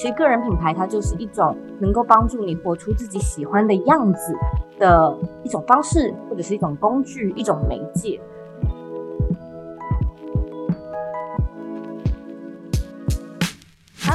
其实个人品牌它就是一种能够帮助你活出自己喜欢的样子的一种方式，或者是一种工具，一种媒介。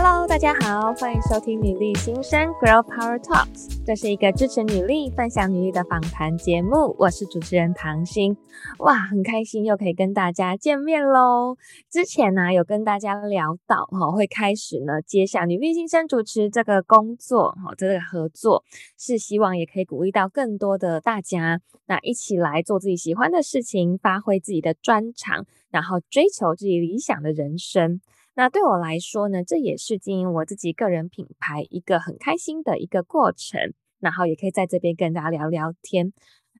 Hello，大家好，欢迎收听女力新生 Girl Power Talks，这是一个支持女力、分享女力的访谈节目。我是主持人唐心，哇，很开心又可以跟大家见面喽。之前呢、有跟大家聊到哈，会开始呢接下女力新生主持这个工作哈，这个合作是希望也可以鼓励到更多的大家，那一起来做自己喜欢的事情，发挥自己的专长，然后追求自己理想的人生。那对我来说呢，这也是经营我自己个人品牌一个很开心的一个过程，然后也可以在这边跟大家聊聊天。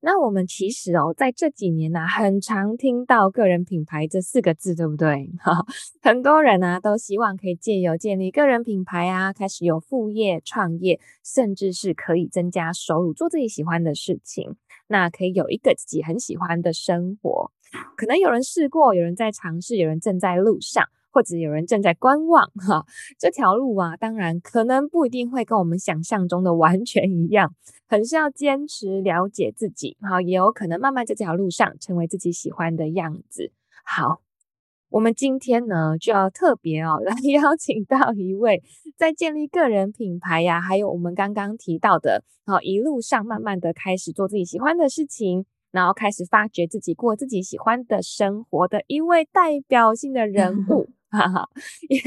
那我们其实哦，在这几年呢、很常听到个人品牌这四个字，对不对？哈，很多人呢、都希望可以借由建立个人品牌啊，开始有副业、创业，甚至是可以增加收入，做自己喜欢的事情，那可以有一个自己很喜欢的生活。可能有人试过，有人在尝试，有人正在路上。或者有人正在观望哈，这条路啊，当然可能不一定会跟我们想象中的完全一样，很是要坚持了解自己哈，也有可能慢慢在这条路上成为自己喜欢的样子。好，我们今天呢就要特别哦 来邀请到一位在建立个人品牌呀，还有我们刚刚提到的，好一路上慢慢的开始做自己喜欢的事情。然后开始发掘自己过自己喜欢的生活的一位代表性的人 物，哈哈，也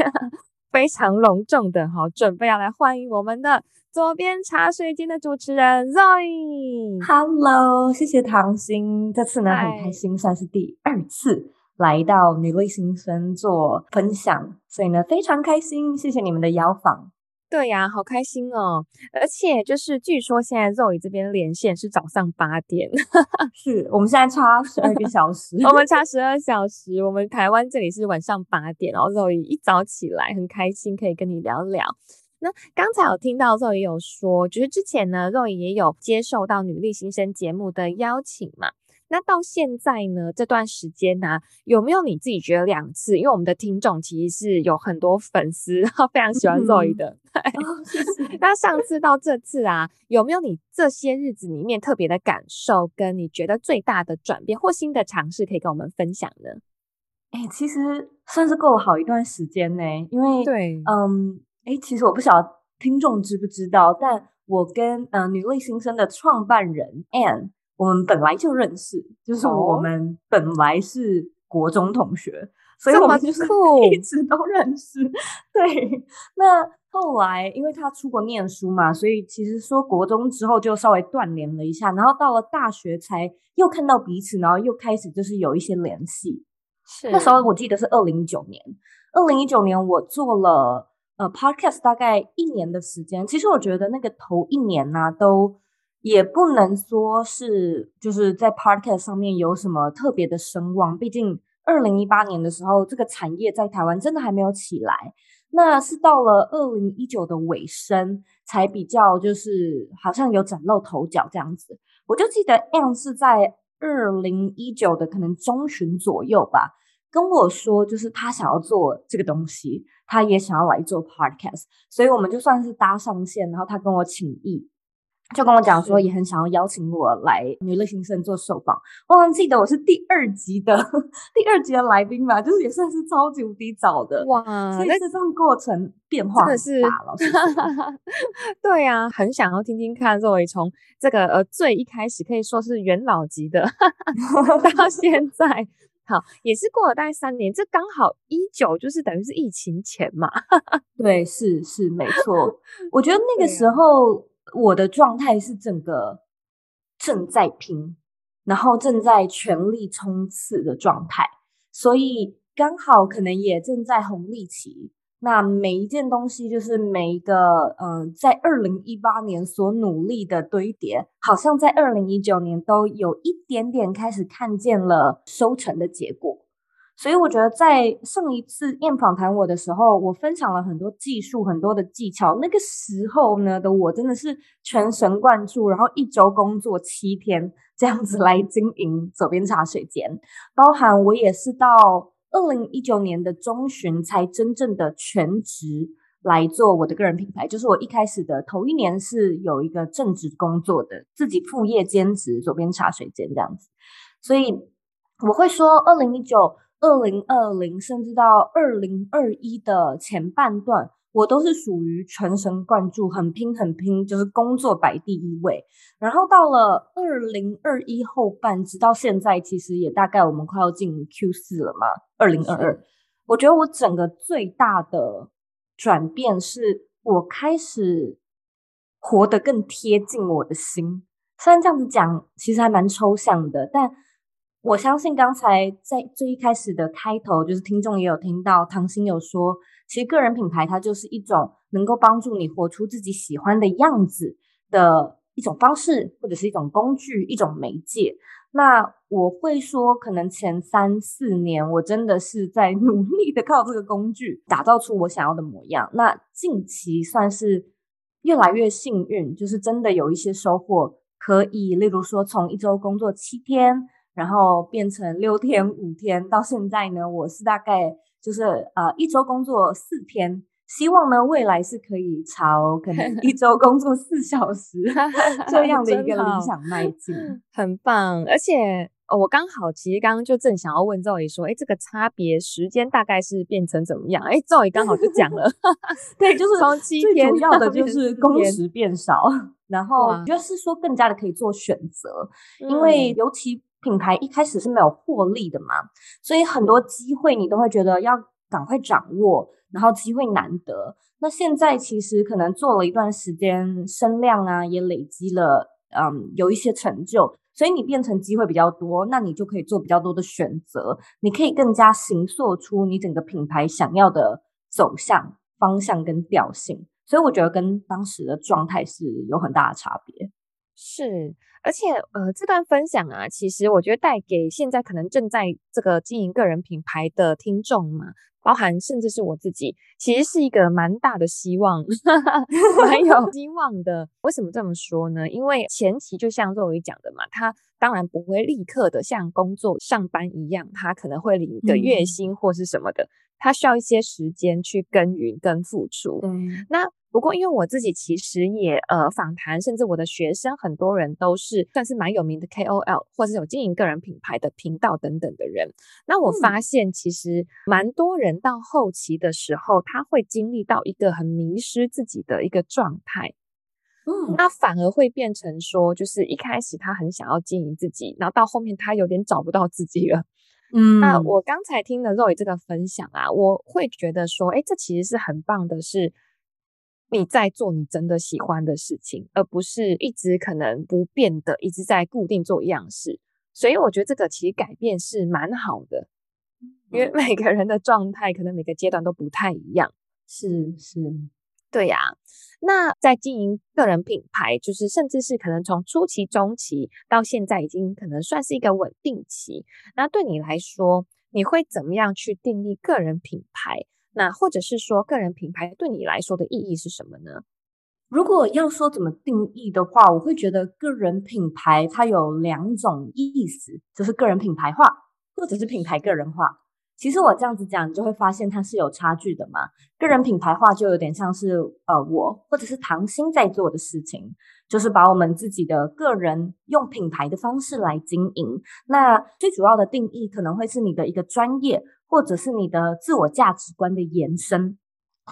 非常隆重的哈，准备要来欢迎我们的左边茶水间的主持人 Zoe。Hello，谢谢唐心，这次呢很开心，算是第二次来到女力新生做分享，所以呢非常开心，谢谢你们的邀访。对呀，好开心哦！而且就是据说现在 Zoe 这边连线是早上八点，是我们现在差十二个小时，我们差 十二小时，我们台湾这里是晚上八点，然后 Zoe 一早起来很开心可以跟你聊聊。那刚才有听到 Zoe 有说，就是之前呢 Zoe 也有接受到女力新生节目的邀请嘛。那到现在呢，这段时间呢、啊，有没有你自己觉得两次？因为我们的听众其实是有很多粉丝，然 后非常喜欢 Zoe 的。那上次到这次啊，有没有你这些日子里面特别的感受，跟你觉得最大的转变或新的尝试，可以跟我们分享呢？哎、欸，其实算是够好一段时间呢，因为对，嗯，哎、欸，其实我不晓得听众知不知道，但我跟呃女力新生的创办人 Anne。我们本来就认识，就是我们本来是国中同学，哦、所以我们就是一直都认识。对，那后来因为他出国念书嘛，所以其实说国中之后就稍微断联了一下，然后到了大学才又看到彼此，然后又开始就是有一些联系。是那时候我记得是二零一九年，二零一九年我做了呃 podcast 大概一年的时间。其实我觉得那个头一年呢、啊、都。也不能说是就是在 podcast 上面有什么特别的声望，毕竟二零一八年的时候，这个产业在台湾真的还没有起来。那是到了二零一九的尾声，才比较就是好像有崭露头角这样子。我就记得 Ann 是在二零一九的可能中旬左右吧，跟我说就是他想要做这个东西，他也想要来做 podcast，所以我们就算是搭上线，然后他跟我请益。就跟我讲说，也很想要邀请我来女力新生做受访。我好像记得我是第二集的第二集的来宾吧，就是也算是超级无敌早的哇！所以这段过程变化很大了，是 对呀、啊，很想要听听看，作为从这个呃最一开始可以说是元老级的，到现在好也是过了大概三年，这刚好一九就是等于是疫情前嘛。对，是是没错。我觉得那个时候。我的状态是整个正在拼，然后正在全力冲刺的状态，所以刚好可能也正在红利期。那每一件东西，就是每一个嗯、呃，在二零一八年所努力的堆叠，好像在二零一九年都有一点点开始看见了收成的结果。所以我觉得，在上一次燕访谈我的时候，我分享了很多技术、很多的技巧。那个时候呢的我真的是全神贯注，然后一周工作七天这样子来经营左边茶水间。包含我也是到二零一九年的中旬才真正的全职来做我的个人品牌。就是我一开始的头一年是有一个正职工作的，自己副业兼职，左边茶水间这样子。所以我会说，二零一九、二零二零，甚至到二零二一的前半段。我都是属于全神贯注、很拼很拼，就是工作摆第一位。然后到了二零二一后半，直到现在，其实也大概我们快要进 Q 四了嘛。二零二二，我觉得我整个最大的转变是我开始活得更贴近我的心。虽然这样子讲，其实还蛮抽象的，但我相信刚才在最一开始的开头，就是听众也有听到唐心有说。其实个人品牌它就是一种能够帮助你活出自己喜欢的样子的一种方式，或者是一种工具、一种媒介。那我会说，可能前三四年我真的是在 努力的靠这个工具打造出我想要的模样。那近期算是越来越幸运，就是真的有一些收获，可以例如说从一周工作七天，然后变成六天、五天，到现在呢，我是大概。就是呃一周工作四天，希望呢未来是可以朝可能一周工作四小时 这样的一个理想迈进，很棒。而且、哦、我刚好其实刚刚就正想要问 Zoe 说，哎，这个差别时间大概是变成怎么样？哎，Zoe 刚好就讲了，对，就是从七天要的就是工时变少，然后我觉得是说更加的可以做选择，因为尤其。品牌一开始是没有获利的嘛，所以很多机会你都会觉得要赶快掌握，然后机会难得。那现在其实可能做了一段时间，声量啊也累积了，嗯，有一些成就，所以你变成机会比较多，那你就可以做比较多的选择，你可以更加形塑出你整个品牌想要的走向、方向跟调性。所以我觉得跟当时的状态是有很大的差别。是。而且，呃，这段分享啊，其实我觉得带给现在可能正在这个经营个人品牌的听众嘛，包含甚至是我自己，其实是一个蛮大的希望，蛮有 希望的。为什么这么说呢？因为前期就像 Zoe 讲的嘛，他当然不会立刻的像工作上班一样，他可能会领一个月薪或是什么的，他需要一些时间去耕耘跟付出。嗯，那。不过，因为我自己其实也呃访谈，甚至我的学生很多人都是算是蛮有名的 KOL，或者是有经营个人品牌的频道等等的人。那我发现，其实蛮多人到后期的时候，他会经历到一个很迷失自己的一个状态。嗯，那反而会变成说，就是一开始他很想要经营自己，然后到后面他有点找不到自己了。嗯，那我刚才听了 Zoe 这个分享啊，我会觉得说，哎，这其实是很棒的是。你在做你真的喜欢的事情，而不是一直可能不变的一直在固定做一样事。所以我觉得这个其实改变是蛮好的，因为每个人的状态可能每个阶段都不太一样。是是，对呀。那在经营个人品牌，就是甚至是可能从初期、中期到现在已经可能算是一个稳定期。那对你来说，你会怎么样去定义个人品牌？那或者是说，个人品牌对你来说的意义是什么呢？如果要说怎么定义的话，我会觉得个人品牌它有两种意思，就是个人品牌化，或者是品牌个人化。其实我这样子讲，你就会发现它是有差距的嘛。个人品牌化就有点像是呃我或者是唐鑫在做的事情，就是把我们自己的个人用品牌的方式来经营。那最主要的定义可能会是你的一个专业。或者是你的自我价值观的延伸，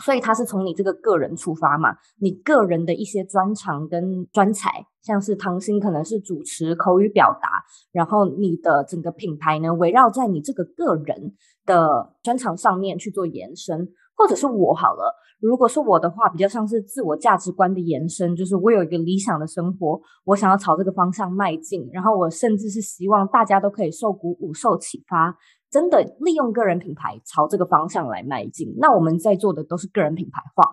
所以它是从你这个个人出发嘛，你个人的一些专长跟专才，像是唐芯可能是主持口语表达，然后你的整个品牌呢，围绕在你这个个人的专长上面去做延伸，或者是我好了，如果是我的话，比较像是自我价值观的延伸，就是我有一个理想的生活，我想要朝这个方向迈进，然后我甚至是希望大家都可以受鼓舞、受启发。真的利用个人品牌朝这个方向来迈进，那我们在做的都是个人品牌化。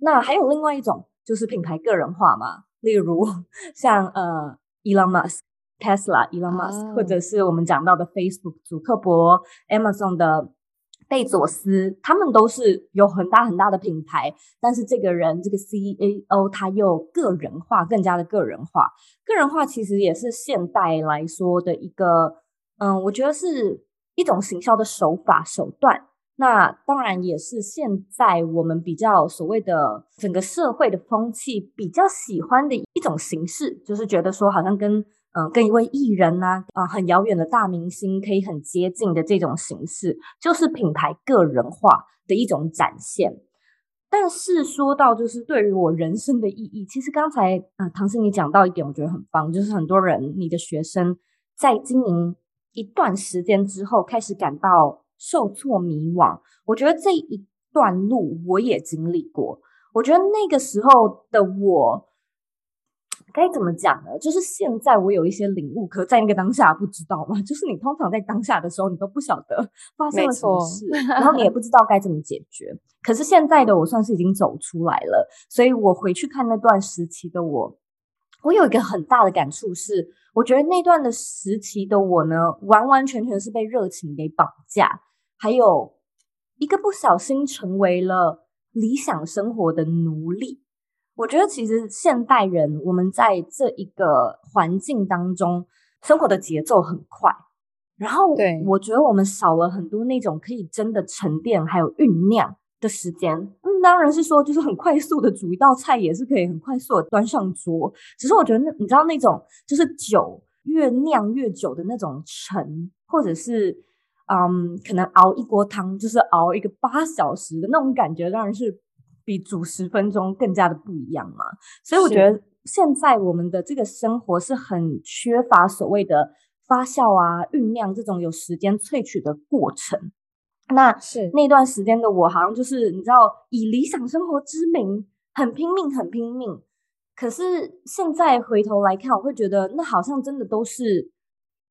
那还有另外一种就是品牌个人化嘛，例如 像呃，Elon Musk、Tesla、Elon Musk，或者是我们讲到的 Facebook、祖克伯、Amazon 的贝佐斯，他们都是有很大很大的品牌，但是这个人这个 CEO 他又个人化，更加的个人化。个人化其实也是现代来说的一个，嗯，我觉得是。一种行销的手法手段，那当然也是现在我们比较所谓的整个社会的风气比较喜欢的一种形式，就是觉得说好像跟嗯、跟一位艺人呐啊、很遥远的大明星可以很接近的这种形式，就是品牌个人化的一种展现。但是说到就是对于我人生的意义，其实刚才呃唐心你讲到一点，我觉得很棒，就是很多人你的学生在经营一段时间之后开始感到。受挫迷惘，我觉得这一段路我也经历过。我觉得那个时候的我该怎么讲呢？就是现在我有一些领悟，可在那个当下不知道嘛。就是你通常在当下的时候，你都不晓得 发生了什么事，然后你也不知道该怎么解决。可是现在的我算是已经走出来了，所以我回去看那段时期的我，我有一个很大的感触是，我觉得那段的时期的我呢，完完全全是被热情给绑架。还有一个不小心成为了理想生活的奴隶。我觉得其实现代人，我们在这一个环境当中，生活的节奏很快，然后，我觉得我们少了很多那种可以真的沉淀还有酝酿的时间。嗯，当然是说，就是很快速的煮一道菜也是可以很快速的端上桌。只是我觉得那你知道那种就是酒越酿越久的那种沉，或者是。嗯，可能熬一锅汤就是熬一个八小时的那种感觉，当然是比煮十分钟更加的不一样嘛。所以我觉得现在我们的这个生活是很缺乏所谓的发酵啊、酝酿这种有时间萃取的过程。那是那段时间的我，好像就是你知道，以理想生活之名，很拼命，很拼命。可是现在回头来看，我会觉得那好像真的都是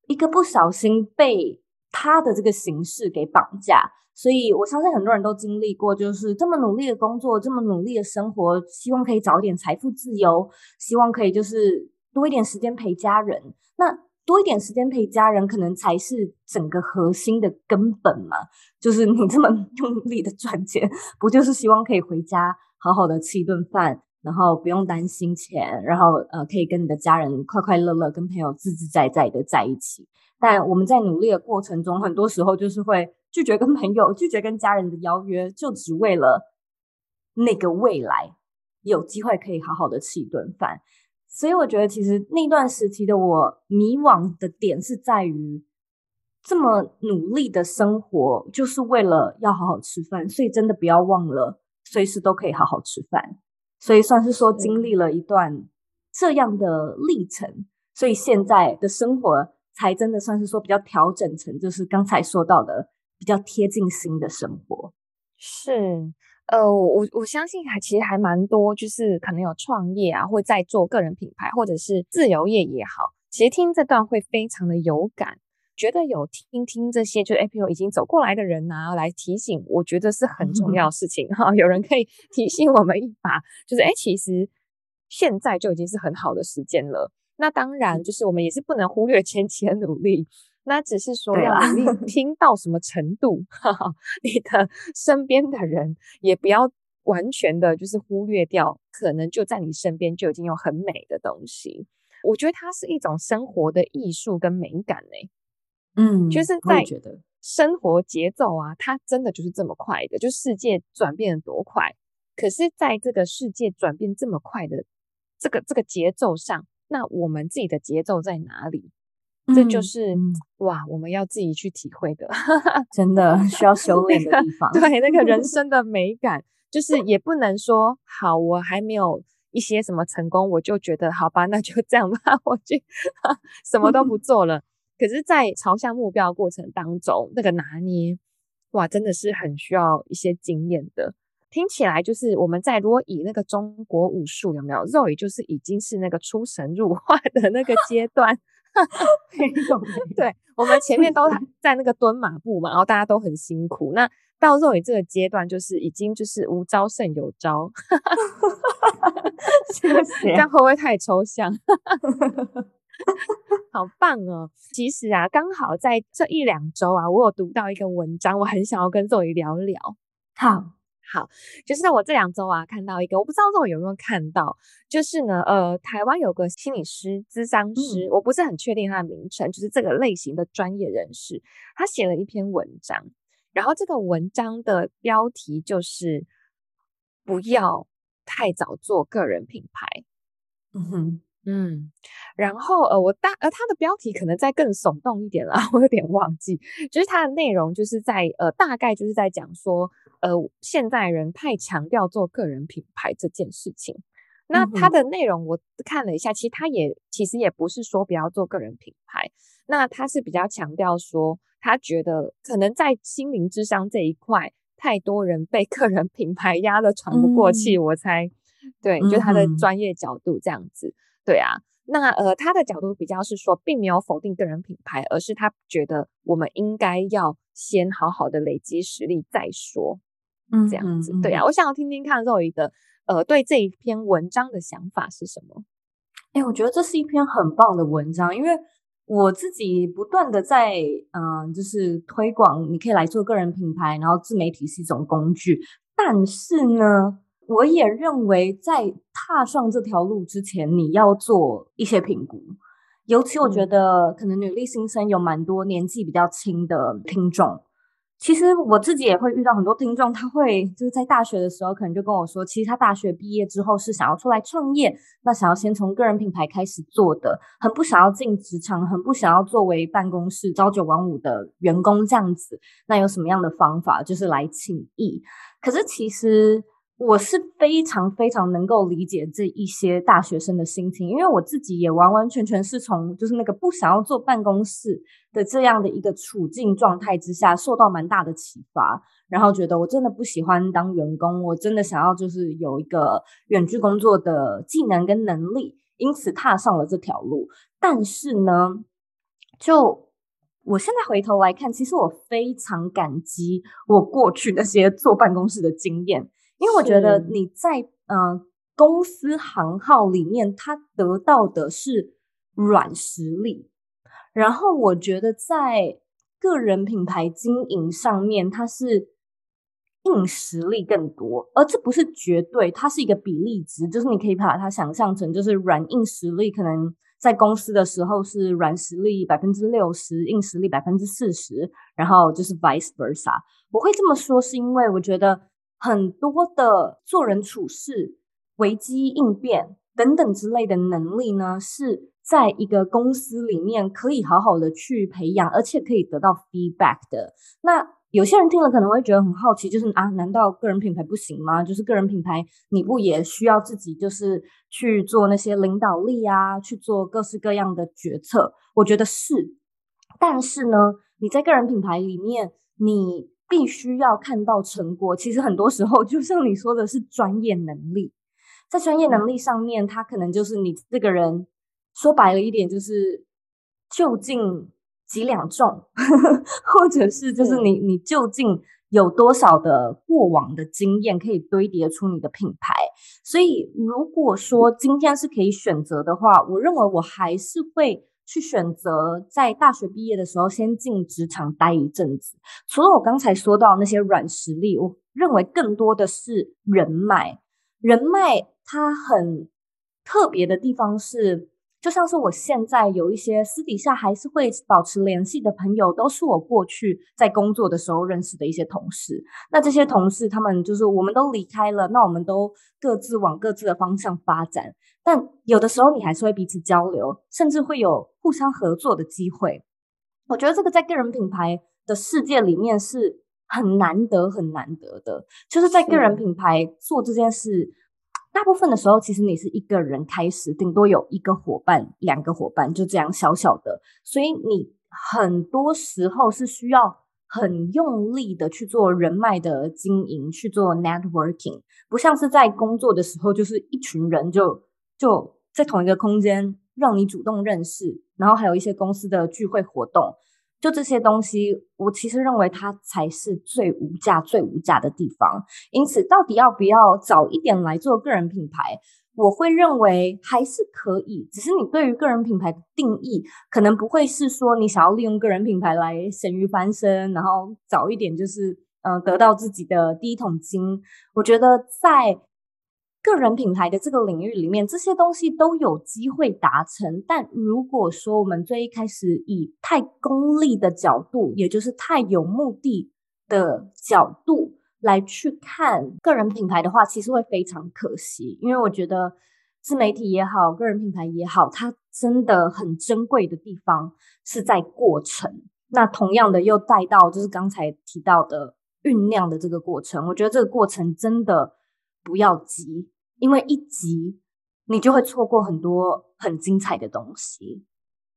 一个不小心被。他的这个形式给绑架，所以我相信很多人都经历过，就是这么努力的工作，这么努力的生活，希望可以早一点财富自由，希望可以就是多一点时间陪家人。那多一点时间陪家人，可能才是整个核心的根本嘛。就是你这么 用力的赚钱，不就是希望可以回家好好的吃一顿饭，然后不用担心钱，然后呃可以跟你的家人快快乐乐，跟朋友自自在在的在一起。但我们在努力的过程中，很多时候就是会拒绝跟朋友、拒绝跟家人的邀约，就只为了那个未来有机会可以好好的吃一顿饭。所以我觉得，其实那段时期的我迷惘的点是在于，这么努力的生活就是为了要好好吃饭，所以真的不要忘了，随时都可以好好吃饭。所以算是说经历了一段这样的历程，所以现在的生活。才真的算是说比较调整成，就是刚才说到的比较贴近心的生活。是，呃，我我相信还其实还蛮多，就是可能有创业啊，或在做个人品牌，或者是自由业也好。其实听这段会非常的有感，觉得有听听这些就是 APO 已经走过来的人啊，来提醒，我觉得是很重要的事情哈。有人可以提醒我们一把，就是哎，其实现在就已经是很好的时间了。那当然，就是我们也是不能忽略前期的努力。那只是说要努力 拼到什么程度，哈哈，你的 身边的人也不要完全的，就是忽略掉，可能就在你身边就已经有很美的东西。我觉得它是一种生活的艺术跟美感呢、欸。嗯，就是在生活节奏啊，它真的就是这么快的，就世界转变得多快。可是，在这个世界转变这么快的这个这个节奏上。那我们自己的节奏在哪里？嗯、这就是哇，我们要自己去体会的，真的需要修炼的地方。对，那个人 生的美感，就是也不能说好，我还没有一些什么成功，我就觉得好吧，那就这样吧，我就什么都不做了。可是，在朝向目标过程当中，那个拿捏，哇，真的是很需要一些经验的。听起来就是我们在如果以那个中国武术有没有肉，也就是已经是那个出神入化的那个阶段。对，我们前面都 在那个蹲马步嘛，然后大家都很辛苦。那到肉也这个阶段，就是已经就是无招胜有招。谢谢。这样会不会太抽象？好棒哦！其实啊，刚好在这一两周啊，我有读到一个文章，我很想要跟肉也聊聊。好。好，就是在我这两周啊，看到一个，我不知道肉有没有看到，就是呢，呃，台湾有个心理师、咨商师，嗯、我不是很确定他的名称，就是这个类型的专业人士，他写了一篇文章，然后这个文章的标题就是不要太早做个人品牌。嗯哼。嗯，然后呃，我大呃，它的标题可能再更耸动一点了，我有点忘记，就是它的内容就是在呃，大概就是在讲说，呃，现在人太强调做个人品牌这件事情。那它的内容我看了一下，其实它也其实也不是说不要做个人品牌，那他是比较强调说，他觉得可能在心灵智商这一块，太多人被个人品牌压得喘不过气，嗯、我猜，对，就他的专业角度这样子。对啊，那呃，他的角度比较是说，并没有否定个人品牌，而是他觉得我们应该要先好好的累积实力再说，嗯，这样子。对啊，我想要听听看 Zoe 的呃，对这一篇文章的想法是什么？哎，我觉得这是一篇很棒的文章，因为我自己不断的在嗯、呃，就是推广，你可以来做个人品牌，然后自媒体是一种工具，但是呢。我也认为，在踏上这条路之前，你要做一些评估。尤其我觉得，可能女力新生有蛮多年纪比较轻的听众。其实我自己也会遇到很多听众，他会就是在大学的时候，可能就跟我说，其实他大学毕业之后是想要出来创业，那想要先从个人品牌开始做的，很不想要进职场，很不想要作为办公室朝九晚五的员工这样子。那有什么样的方法，就是来请益。可是其实。我是非常非常能够理解这一些大学生的心情，因为我自己也完完全全是从就是那个不想要坐办公室的这样的一个处境状态之下，受到蛮大的启发，然后觉得我真的不喜欢当员工，我真的想要就是有一个远距工作的技能跟能力，因此踏上了这条路。但是呢，就我现在回头来看，其实我非常感激我过去那些坐办公室的经验。因为我觉得你在嗯、呃、公司行号里面，他得到的是软实力，然后我觉得在个人品牌经营上面，它是硬实力更多，而这不是绝对，它是一个比例值，就是你可以把它想象成就是软硬实力，可能在公司的时候是软实力百分之六十，硬实力百分之四十，然后就是 vice versa。我会这么说，是因为我觉得。很多的做人处事、危机应变等等之类的能力呢，是在一个公司里面可以好好的去培养，而且可以得到 feedback 的。那有些人听了可能会觉得很好奇，就是啊，难道个人品牌不行吗？就是个人品牌你不也需要自己就是去做那些领导力啊，去做各式各样的决策？我觉得是，但是呢，你在个人品牌里面，你。必须要看到成果，其实很多时候就像你说的是专业能力，在专业能力上面，他可能就是你这个人说白了一点，就是究竟几两重，或者是就是你你究竟有多少的过往的经验可以堆叠出你的品牌。所以如果说今天是可以选择的话，我认为我还是会。去选择在大学毕业的时候先进职场待一阵子。除了我刚才说到那些软实力，我认为更多的是人脉。人脉它很特别的地方是，就像是我现在有一些私底下还是会保持联系的朋友，都是我过去在工作的时候认识的一些同事。那这些同事他们就是我们都离开了，那我们都各自往各自的方向发展。但有的时候你还是会彼此交流，甚至会有互相合作的机会。我觉得这个在个人品牌的世界里面是很难得、很难得的。就是在个人品牌做这件事，大部分的时候其实你是一个人开始，顶多有一个伙伴、两个伙伴，就这样小小的。所以你很多时候是需要很用力的去做人脉的经营，去做 networking，不像是在工作的时候，就是一群人就。就在同一个空间，让你主动认识，然后还有一些公司的聚会活动，就这些东西，我其实认为它才是最无价、最无价的地方。因此，到底要不要早一点来做个人品牌？我会认为还是可以，只是你对于个人品牌的定义，可能不会是说你想要利用个人品牌来咸鱼翻身，然后早一点就是嗯、呃、得到自己的第一桶金。我觉得在。个人品牌的这个领域里面，这些东西都有机会达成。但如果说我们最一开始以太功利的角度，也就是太有目的的角度来去看个人品牌的话，其实会非常可惜，因为我觉得自媒体也好，个人品牌也好，它真的很珍贵的地方是在过程。那同样的又带到就是刚才提到的酝酿的这个过程，我觉得这个过程真的不要急，因为一急你就会错过很多很精彩的东西。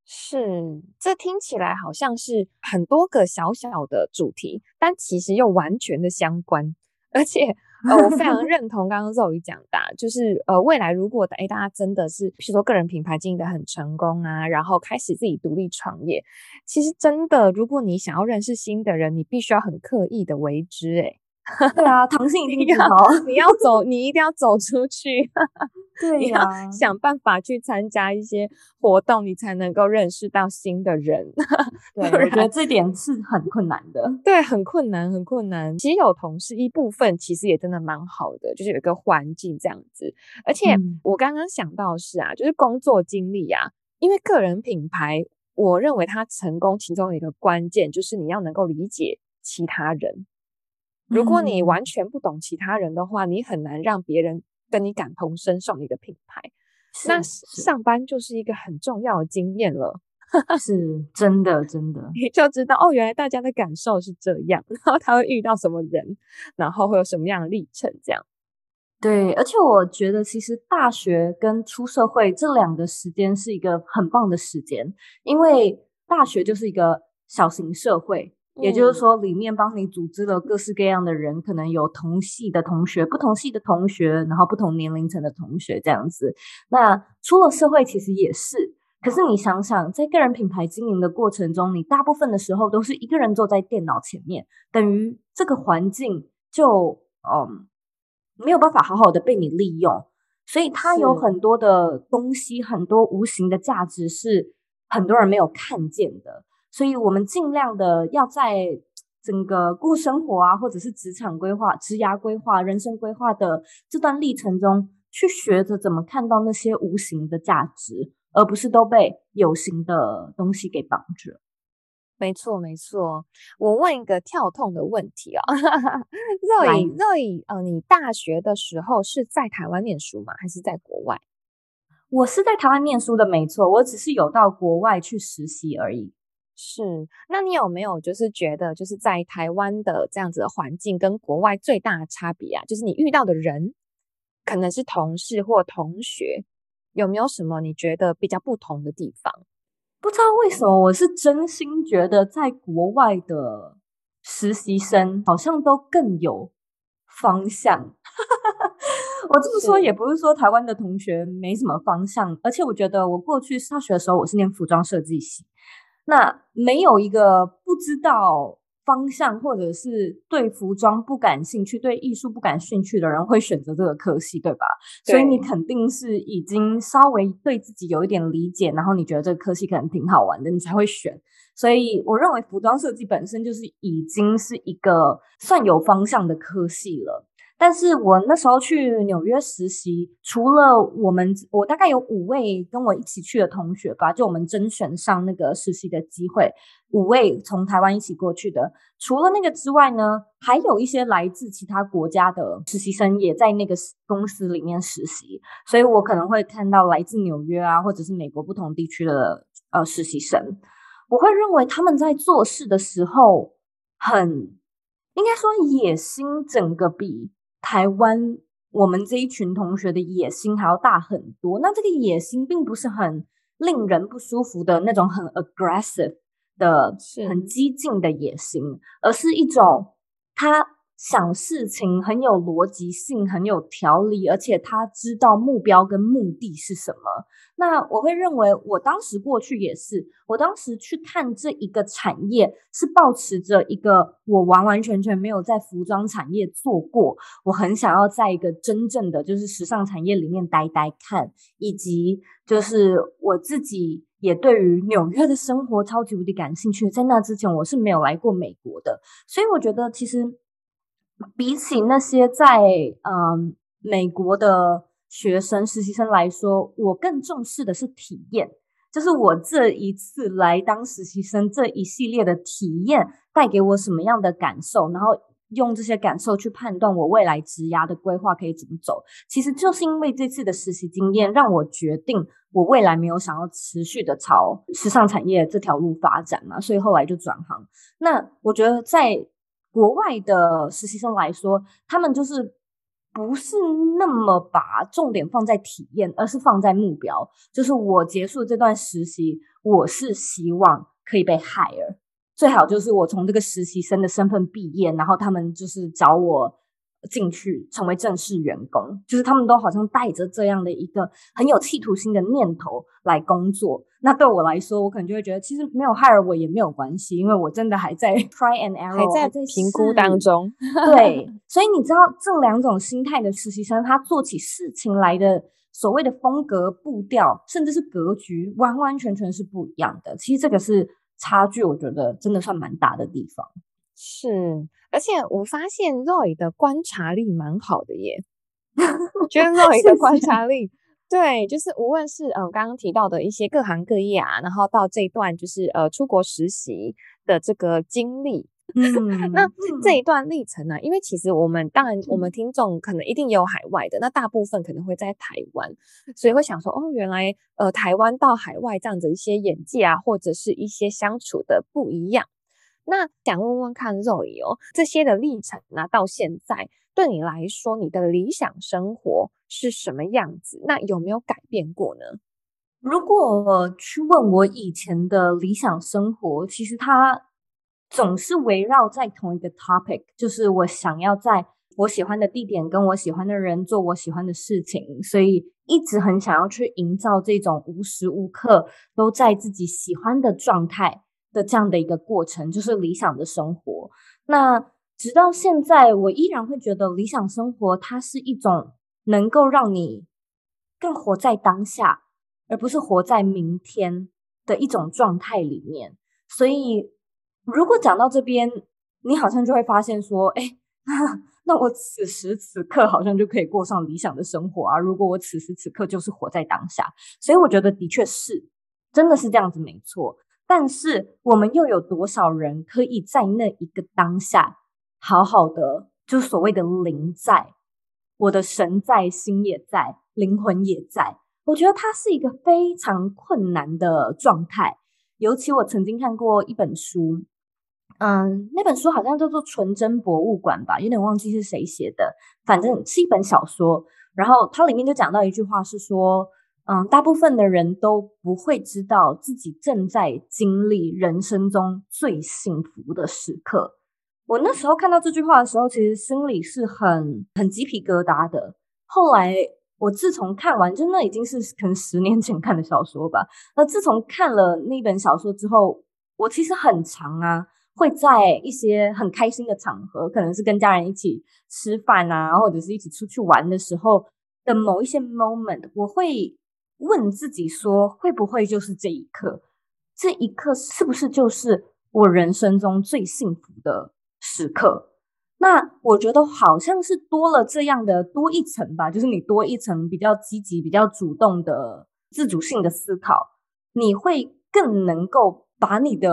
是，这听起来好像是很多个小小的主题，但其实又完全的相关。而且，呃，我非常认同刚刚肉鱼讲的，就是呃，未来如果诶大家真的是，譬如说个人品牌经营得很成功啊，然后开始自己独立创业，其实真的，如果你想要认识新的人，你必须要很刻意的为之，诶 对啊，糖心一定 要，你要走，你一定要走出去。对呀、啊，你要想办法去参加一些活动，你才能够认识到新的人。对，我觉得这点是很困难的。对，很困难，很困难。其实有同事一部分其实也真的蛮好的，就是有一个环境这样子。而且我刚刚想到的是啊，就是工作经历啊，因为个人品牌，我认为它成功其中一个关键就是你要能够理解其他人。如果你完全不懂其他人的话，嗯、你很难让别人跟你感同身受你的品牌。那上班就是一个很重要的经验了，是真的，真的，你就知道哦，原来大家的感受是这样，然后他会遇到什么人，然后会有什么样的历程，这样。对，而且我觉得其实大学跟出社会这两个时间是一个很棒的时间，因为大学就是一个小型社会。也就是说，里面帮你组织了各式各样的人，可能有同系的同学、不同系的同学，然后不同年龄层的同学这样子。那出了社会其实也是，可是你想想，在个人品牌经营的过程中，你大部分的时候都是一个人坐在电脑前面，等于这个环境就嗯没有办法好好的被你利用，所以它有很多的东西，很多无形的价值是很多人没有看见的。所以，我们尽量的要在整个过生活啊，或者是职场规划、职涯规划、人生规划的这段历程中，去学着怎么看到那些无形的价值，而不是都被有形的东西给绑着。没错，没错。我问一个跳痛的问题啊，Zoe，Zoe，呃，你大学的时候是在台湾念书吗？还是在国外？我是在台湾念书的，没错。我只是有到国外去实习而已。是，那你有没有就是觉得就是在台湾的这样子的环境跟国外最大的差别啊？就是你遇到的人，可能是同事或同学，有没有什么你觉得比较不同的地方？不知道为什么，我是真心觉得在国外的实习生好像都更有方向。我这么说也不是说台湾的同学没什么方向，而且我觉得我过去上学的时候，我是念服装设计系。那没有一个不知道方向，或者是对服装不感兴趣、对艺术不感兴趣的人会选择这个科系，对吧？对。所以你肯定是已经稍微对自己有一点理解，然后你觉得这个科系可能挺好玩的，你才会选。所以我认为服装设计本身就是已经是一个算有方向的科系了。但是我那时候去纽约实习，除了我们，我大概有五位跟我一起去的同学吧，就我们甄选上那个实习的机会，五位从台湾一起过去的。除了那个之外呢，还有一些来自其他国家的实习生也在那个公司里面实习，所以我可能会看到来自纽约啊，或者是美国不同地区的呃实习生。我会认为他们在做事的时候很，应该说野心整个比。台湾，我们这一群同学的野心还要大很多。那这个野心并不是很令人不舒服的那种很 aggressive 的、很激进的野心，而是一种他。想事情很有逻辑性，很有条理，而且他知道目标跟目的是什么。那我会认为，我当时过去也是，我当时去看这一个产业，是抱持着一个我完完全全没有在服装产业做过，我很想要在一个真正的就是时尚产业里面待待看，以及就是我自己也对于纽约的生活超级无敌感兴趣。在那之前，我是没有来过美国的，所以我觉得其实。比起那些在嗯美国的学生实习生来说，我更重视的是体验，就是我这一次来当实习生这一系列的体验带给我什么样的感受，然后用这些感受去判断我未来职涯的规划可以怎么走。其实就是因为这次的实习经验，让我决定我未来没有想要持续的朝时尚产业这条路发展嘛，所以后来就转行。那我觉得在国外的实习生来说，他们就是。不是那么把重点放在体验，而是放在目标。就是我结束这段实习，我是希望可以被 hire，最好就是我从这个实习生的身份毕业，然后他们就是找我。进去成为正式员工，就是他们都好像带着这样的一个很有企图心的念头来工作。那对我来说，我可能就会觉得，其实没有 hire 我也没有关系，因为我真的还在 try and error，还在评估当中。对，所以你知道这两种心态的实习生，他做起事情来的所谓的风格、步调，甚至是格局，完完全全是不一样的。其实这个是差距，我觉得真的算蛮大的地方。是。而且我发现 Roy 的观察力蛮好的耶，觉得 Roy 的观察力，对，就是无论是呃刚刚提到的一些各行各业啊，然后到这一段就是呃出国实习的这个经历，嗯，那这一段历程呢、啊，因为其实我们当然我们听众可能一定也有海外的，那大部分可能会在台湾，所以会想说哦，原来呃台湾到海外这样子一些眼界啊，或者是一些相处的不一样。那想问问看 Zoe 哦，这些的历程呢，到现在对你来说，你的理想生活是什么样子？那有没有改变过呢？如果去问我以前的理想生活，其实它总是围绕在同一个 topic，就是我想要在我喜欢的地点跟我喜欢的人做我喜欢的事情，所以一直很想要去营造这种无时无刻都在自己喜欢的状态。的这样的一个过程，就是理想的生活。那直到现在，我依然会觉得理想生活，它是一种能够让你更活在当下，而不是活在明天的一种状态里面。所以，如果讲到这边，你好像就会发现说，哎，那我此时此刻好像就可以过上理想的生活啊。如果我此时此刻就是活在当下，所以我觉得的确是，真的是这样子，没错。但是我们又有多少人可以在那一个当下，好好的，就所谓的灵在，我的神在，心也在，灵魂也在。我觉得它是一个非常困难的状态。尤其我曾经看过一本书，嗯，那本书好像叫做《纯真博物馆》吧，有点忘记是谁写的，反正是一本小说。然后它里面就讲到一句话，是说。嗯，大部分的人都不会知道自己正在经历人生中最幸福的时刻。我那时候看到这句话的时候，其实心里是很很鸡皮疙瘩的。后来我自从看完，就那已经是可能十年前看的小说吧。那自从看了那本小说之后，我其实很长啊，会在一些很开心的场合，可能是跟家人一起吃饭啊，或者是一起出去玩的时候的某一些 moment，我会。问自己说，会不会就是这一刻？这一刻是不是就是我人生中最幸福的时刻？那我觉得好像是多了这样的多一层吧，就是你多一层比较积极、比较主动的自主性的思考，你会更能够把你的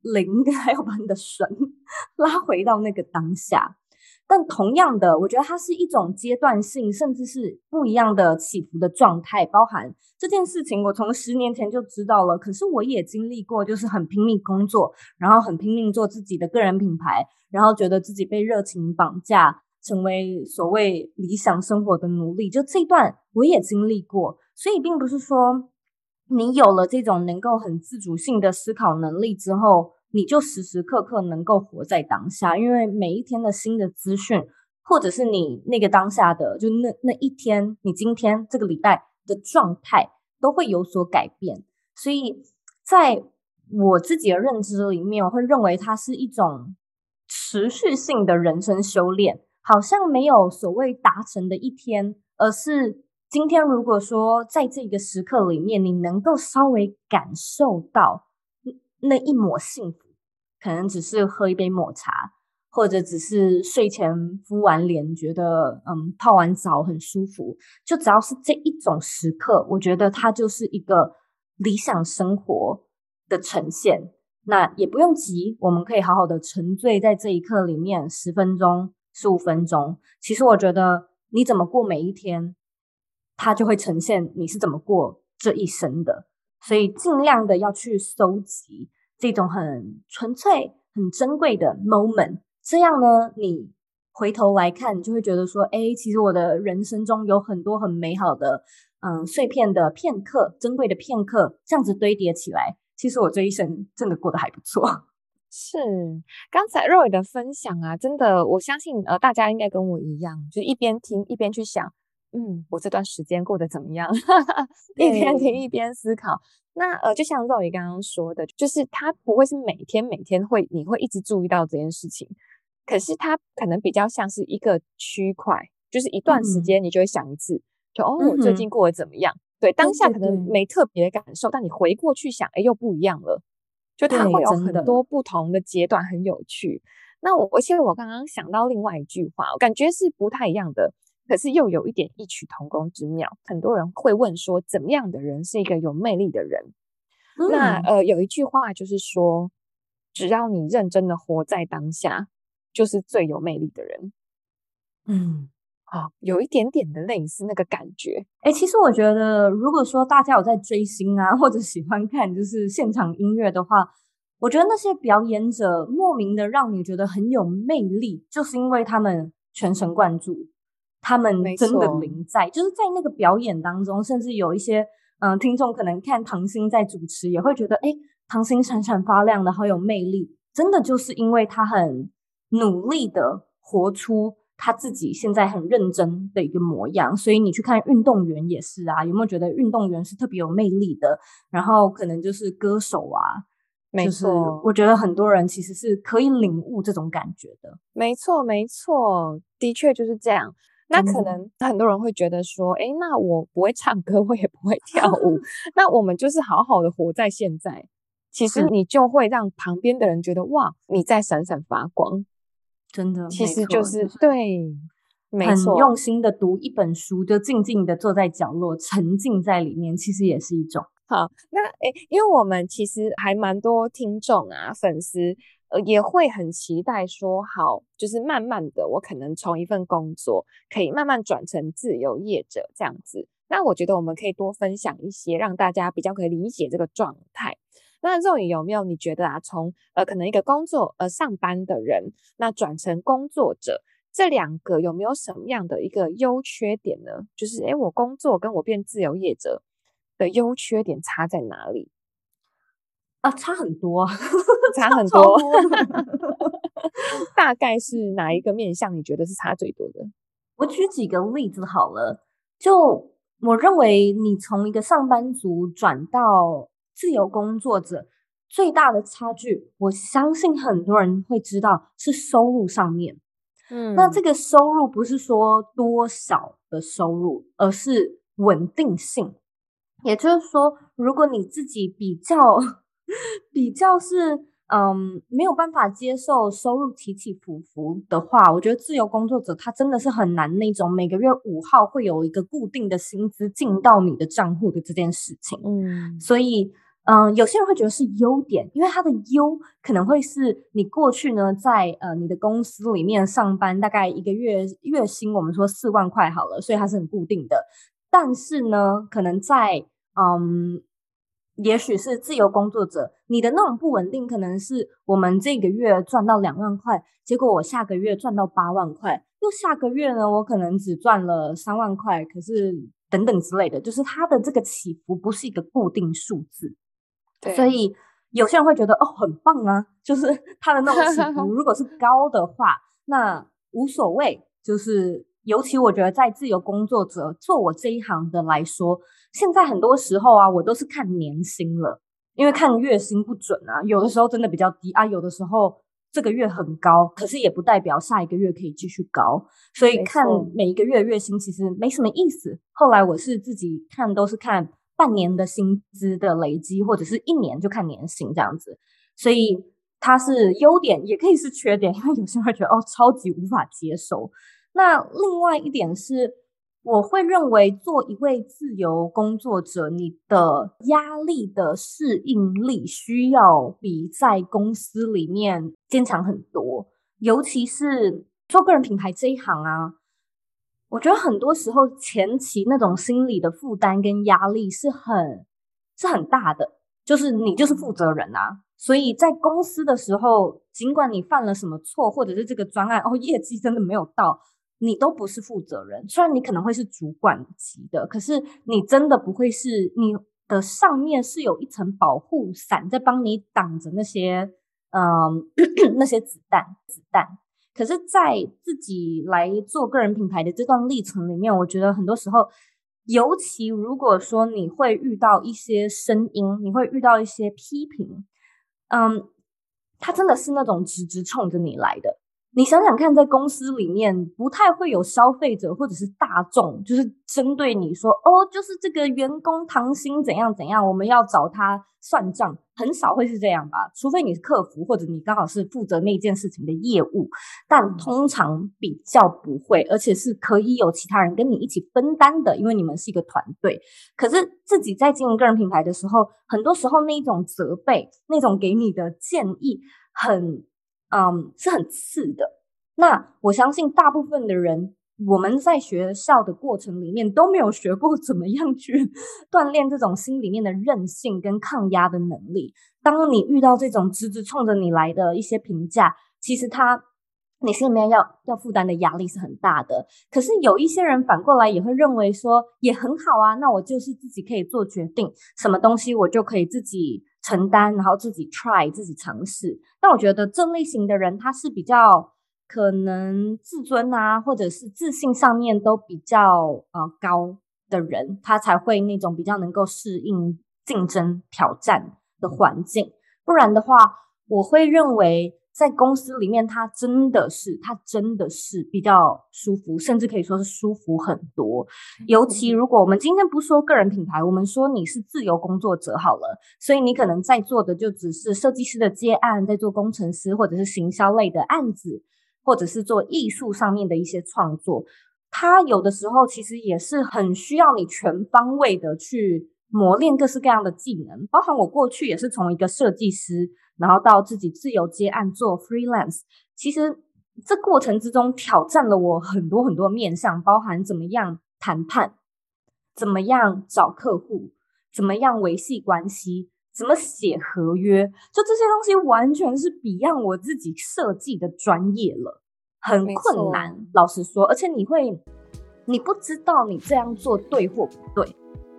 灵 还有把你的神 拉回到那个当下。但同样的，我觉得它是一种阶段性，甚至是不一样的起伏的状态。包含这件事情，我从十年前就知道了。可是我也经历过，就是很拼命工作，然后很拼命做自己的个人品牌，然后觉得自己被热情绑架，成为所谓理想生活的奴隶。就这段我也经历过，所以并不是说你有了这种能够很自主性的思考能力之后。你就时时刻刻能够活在当下，因为每一天的新的资讯，或者是你那个当下的，就那那一天，你今天这个礼拜的状态都会有所改变。所以，在我自己的认知里面，我会认为它是一种持续性的人生修炼，好像没有所谓达成的一天，而是今天如果说在这个时刻里面，你能够稍微感受到那一抹幸福。可能只是喝一杯抹茶，或者只是睡前敷完脸，觉得嗯泡完澡很舒服。就只要是这一种时刻，我觉得它就是一个理想生活的呈现。那也不用急，我们可以好好的沉醉在这一刻里面，十分钟、十五分钟。其实我觉得你怎么过每一天，它就会呈现你是怎么过这一生的。所以尽量的要去搜集这种很纯粹、很珍贵的 moment，这样呢，你回头来看，就会觉得说，哎，其实我的人生中有很多很美好的，嗯，碎片的片刻，珍贵的片刻，这样子堆叠起来。其实我这一生真的过得还不错。是，刚才 Roy 的分享啊，真的，我相信呃，大家应该跟我一样，就一边听一边去想，嗯，我这段时间过得怎么样？一边听一边思考。那呃，就像 Roy 刚刚说的，就是他不会是每天每天会你会一直注意到这件事情，可是他可能比较像是一个区块，就是一段时间你就会想一次，嗯、就哦，我最近过得怎么样？对，当下可能没特别的感受，但你回过去想，哎，又不一样了。就它会有很多不同的阶段，很有趣。那我，而且我刚刚想到另外一句话，我感觉是不太一样的，可是又有一点异曲同工之妙。很多人会问说，怎么样的人是一个有魅力的人？嗯、那呃，有一句话就是说，只要你认真的活在当下，就是最有魅力的人。嗯。哦，有一点点的类似那个感觉。哎，其实我觉得，如果说大家有在追星啊，或者喜欢看就是现场音乐的话，我觉得那些表演者莫名的让你觉得很有魅力，就是因为他们全神贯注，他们真的临在，就是在那个表演当中，甚至有一些嗯、呃、听众可能看唐星在主持，也会觉得，哎，唐星闪闪发亮的，好有魅力，真的就是因为他很努力的活出。他自己现在很认真的一个模样，所以你去看运动员也是啊，有没有觉得运动员是特别有魅力的？然后可能就是歌手啊，没错，就是我觉得很多人其实是可以领悟这种感觉的。没错，没错，的确就是这样。那可能很多人会觉得说，哎、嗯，那我不会唱歌，我也不会跳舞，那我们就是好好的活在现在。其实你就会让旁边的人觉得，哇，你在闪闪发光。真的，其实就是对，没错，很用心的读一本书，就静静的坐在角落，沉浸在里面，其实也是一种好。那诶，因为我们其实还蛮多听众啊，粉丝也会很期待说，好，就是慢慢的，我可能从一份工作可以慢慢转成自由业者这样子。那我觉得我们可以多分享一些，让大家比较可以理解这个状态。那肉眼有没有你觉得啊，从呃可能一个工作呃上班的人，那转成工作者，这两个有没有什么样的一个优缺点呢？就是诶，我工作跟我变自由业者的优缺点差在哪里？啊，差很多，差很多。大概是哪一个面向你觉得是差最多的？我举几个例子好了，就我认为你从一个上班族转到自由工作者最大的差距，我相信很多人会知道是收入上面。嗯，那这个收入不是说多少的收入，而是稳定性。也就是说，如果你自己比较比较是嗯没有办法接受收入起起伏伏的话，我觉得自由工作者他真的是很难那种每个月五号会有一个固定的薪资进到你的账户的这件事情。嗯，所以。嗯，有些人会觉得是优点，因为它的优可能会是你过去呢，在呃你的公司里面上班，大概一个月月薪我们说四万块好了，所以它是很固定的。但是呢，可能在嗯，也许是自由工作者，你的那种不稳定，可能是我们这个月赚到两万块，结果我下个月赚到八万块，又下个月呢，我可能只赚了三万块，可是等等之类的，就是它的这个起伏不是一个固定数字。所以有些人会觉得哦，很棒啊，就是 它的那种起伏，如果是高的话，那无所谓。就是尤其我觉得在自由工作者做我这一行的来说，现在很多时候啊，我都是看年薪了，因为看月薪不准啊，有的时候真的比较低啊，有的时候这个月很高，可是也不代表下一个月可以继续高。所以看每一个月月薪其实没什么意思。后来我是自己看，都是看。半年的薪资的累积，或者是一年就看年薪这样子，所以它是优点，也可以是缺点，因为有些人会觉得哦，超级无法接受。那另外一点是，我会认为做一位自由工作者，你的压力的适应力需要比在公司里面坚强很多，尤其是做个人品牌这一行啊。我觉得很多时候前期那种心理的负担跟压力是很是很大的，就是你就是负责人啊，所以在公司的时候，尽管你犯了什么错，或者是这个专案哦业绩真的没有到。你都不是负责人，虽然你可能会是主管级的，可是你真的不会是你的上面是有一层保护伞在帮你挡着那些嗯 那些子弹子弹。可是，在自己来做个人品牌的这段历程里面，我觉得很多时候，尤其如果说你会遇到一些声音，你会遇到一些批评，嗯，他真的是那种直直冲着你来的。你想想看，在公司里面不太会有消费者或者是大众，就是针对你说哦，就是这个员工唐鑫怎样怎样，我们要找他算账，很少会是这样吧？除非你是客服，或者你刚好是负责那件事情的业务，但通常比较不会，而且是可以有其他人跟你一起分担的，因为你们是一个团队。可是自己在经营个人品牌的时候，很多时候那种责备，那种给你的建议，很。嗯，是很刺的。那我相信大部分的人，我们在学校的过程里面都没有学过怎么样去 锻炼这种心里面的韧性跟抗压的能力。当你遇到这种直直冲着你来的一些评价，其实他你心里面要要负担的压力是很大的。可是有一些人反过来也会认为说，也很好啊，那我就是自己可以做决定，什么东西我就可以自己。承担，然后自己 try，自己尝试。但我觉得这类型的人，他是比较可能自尊啊，或者是自信上面都比较呃高的人，他才会那种比较能够适应竞争挑战的环境。不然的话，我会认为。在公司里面，他真的是，他真的是比较舒服，甚至可以说是舒服很多。尤其如果我们今天不说个人品牌，我们说你是自由工作者好了，所以你可能在做的就只是设计师的接案，在做工程师或者是行销类的案子，或者是做艺术上面的一些创作。他有的时候其实也是很需要你全方位的去磨练各式各样的技能，包含我过去也是从一个设计师。然后到自己自由接案做 freelance，其实这过程之中挑战了我很多很多面向，包含怎么样谈判，怎么样找客户，怎么样维系关系，怎么写合约，就这些东西完全是 beyond 我自己设计的专业了，很困难，老实说，而且你会，你不知道你这样做对或不对。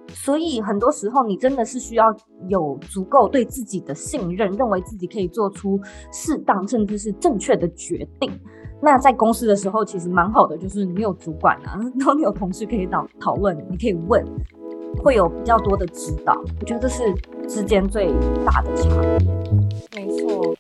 所以很多时候，你真的是需要有足够对自己的信任，认为自己可以做出适当甚至是正确的决定。那在公司的时候，其实蛮好的，就是你有主管啊，然后你有同事可以讨讨论，你可以问，会有比较多的指导。我觉得这是之间最大的差别。没错